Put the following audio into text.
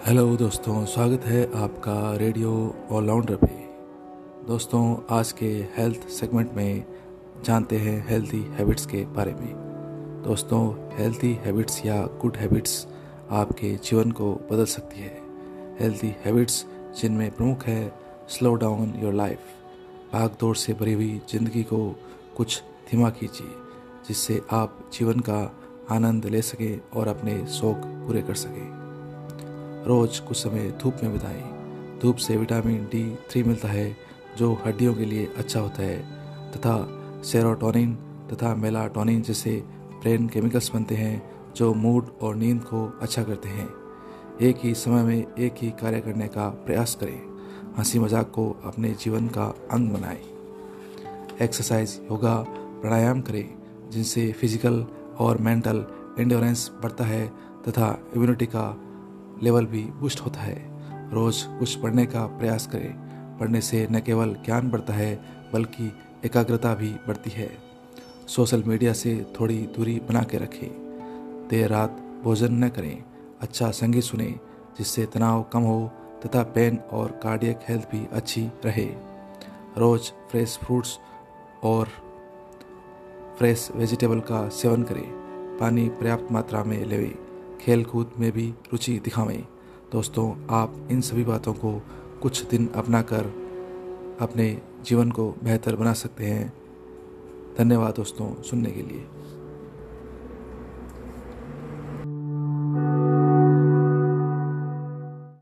Hello दोस्तों, स्वागत है आपका रेडियो ऑलराउंडर पे। दोस्तों, आज के हेल्थ सेगमेंट में जानते हैं हेल्थी हैबिट्स के बारे में। दोस्तों हेल्थी हैबिट्स या गुड हैबिट्स आपके जीवन को बदल सकती है। हेल्थी हैबिट्स जिनमें प्रमुख है स्लो डाउन योर लाइफ भाग दौड़ से भरी हुई ज़िंदगी को कुछ धीमा कीजिए, जिससे आप जीवन का आनंद ले सकें और अपने शौक पूरे कर सकें। रोज़ कुछ समय धूप में बिताएँ। धूप से विटामिन डी थ्री मिलता है, जो हड्डियों के लिए अच्छा होता है, तथा सेरोटोनिन तथा मेलाटोनिन जैसे ब्रेन केमिकल्स बनते हैं, जो मूड और नींद को अच्छा करते हैं। एक ही समय में एक ही कार्य करने का प्रयास करें। हँसी मज़ाक को अपने जीवन का अंग बनाएँ। एक्सरसाइज, योगा, प्राणायाम करें, जिनसे फ़िज़िकल और मेंटल एंडोरेंस बढ़ता है, तथा इम्यूनिटी का लेवल भी बूस्ट होता है। रोज़ कुछ पढ़ने का प्रयास करें। पढ़ने से न केवल ज्ञान बढ़ता है, बल्कि एकाग्रता भी बढ़ती है। सोशल मीडिया से थोड़ी दूरी बना के रखें। देर रात भोजन न करें। अच्छा संगीत सुने, जिससे तनाव कम हो तथा पेन और कार्डियक हेल्थ भी अच्छी रहे। रोज़ फ्रेश फ्रूट्स और फ्रेश वेजिटेबल का सेवन करें। पानी पर्याप्त मात्रा में लेवें। खेल कूद में भी रुचि दिखावें दोस्तों, आप इन सभी बातों को कुछ दिन अपना कर अपने जीवन को बेहतर बना सकते हैं। धन्यवाद दोस्तों, सुनने के लिए।